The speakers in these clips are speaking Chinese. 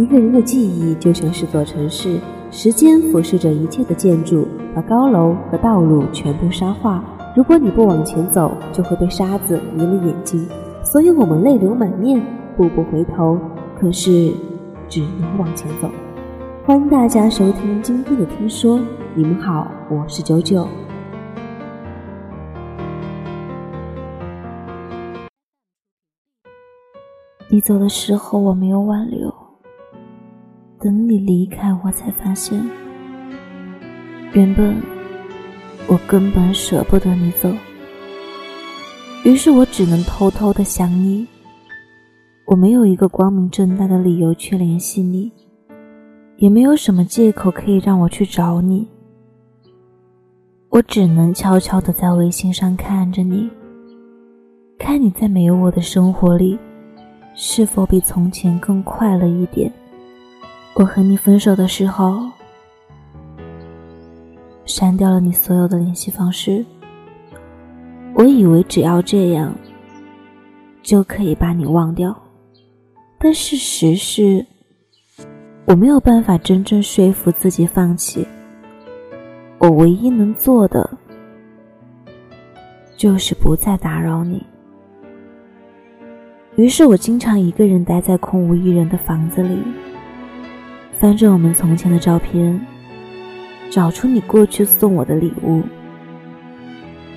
一个人的记忆就像是座城市，时间俯视着一切的建筑，把高楼和道路全部沙化。如果你不往前走，就会被沙子迷了眼睛。所以我们泪流满面，步步回头，可是只能往前走。欢迎大家收听今天的听说，你们好，我是九九。你走的时候，我没有挽留。等你离开，我才发现，原本我根本舍不得你走。于是我只能偷偷的想你。我没有一个光明正大的理由去联系你，也没有什么借口可以让我去找你。我只能悄悄的在微信上看着你，看你在没有我的生活里。是否比从前更快乐一点？我和你分手的时候，删掉了你所有的联系方式。我以为只要这样，就可以把你忘掉。但事实是，我没有办法真正说服自己放弃。我唯一能做的，就是不再打扰你。于是我经常一个人待在空无一人的房子里，翻着我们从前的照片，找出你过去送我的礼物。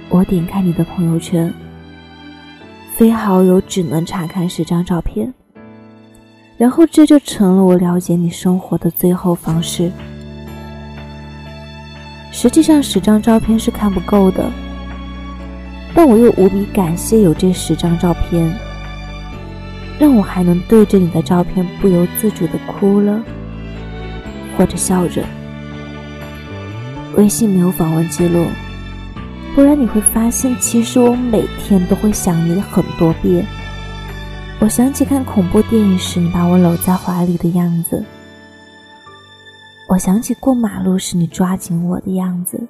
我点开你的朋友圈，非好友只能查看十张照片，然后这就成了我了解你生活的最后方式。实际上，十张照片是看不够的，但我又无比感谢有这十张照片。让我还能对着你的照片不由自主的哭了，或者笑着。微信没有访问记录，不然你会发现，其实我每天都会想你很多遍。我想起看恐怖电影时你把我搂在怀里的样子，我想起过马路时你抓紧我的样子，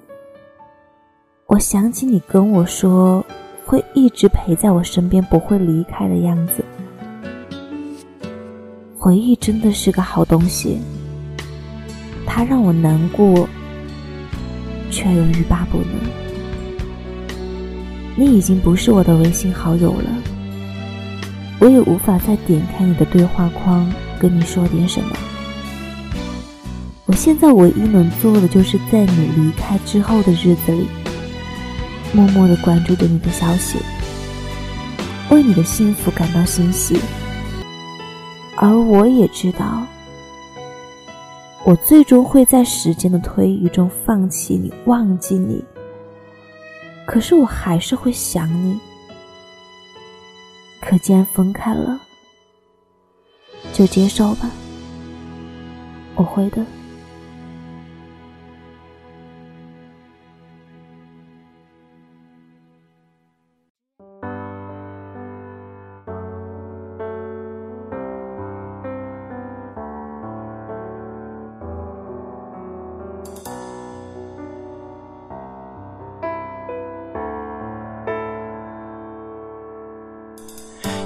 我想起你跟我说会一直陪在我身边，不会离开的样子。回忆真的是个好东西，它让我难过，却又欲罢不能。你已经不是我的微信好友了，我也无法再点开你的对话框跟你说点什么。我现在唯一能做的，就是在你离开之后的日子里，默默的关注着你的消息，为你的幸福感到欣喜。而我也知道，我最终会在时间的推移中放弃你、忘记你。可是我还是会想你。可既然分开了，就接受吧。我会的。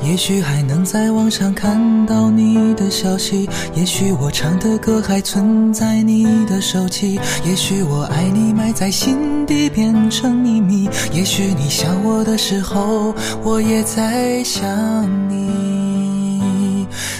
也许还能在网上看到你的消息，也许我唱的歌还存在你的手机，也许我爱你埋在心底变成秘密，也许你想我的时候，我也在想你。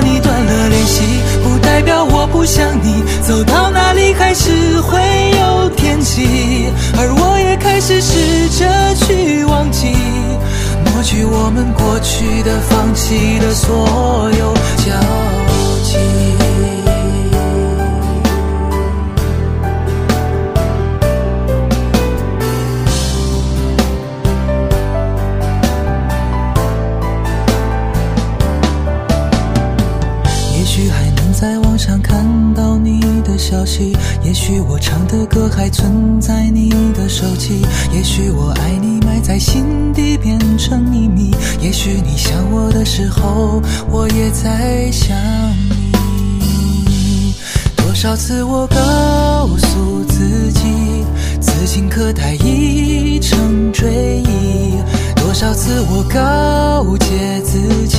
你断了联系，不代表我不想你。走到哪里还是会有天气，而我也开始试着去忘记，抹去我们过去的、放弃的所有许我唱的歌还存在你的手机，也许我爱你埋在心底变成秘密，也许你想我的时候，我也在想你。多少次我告诉自己，此情可待已成追忆。多少次我告诫自己，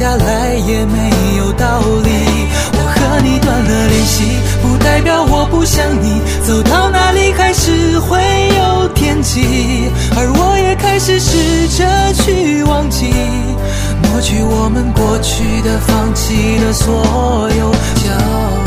下来也没有道理。我和你断了联系，不代表我不想你，走到哪里还是会有天际，而我也开始试着去忘记，抹去我们过去的、放弃的所有交。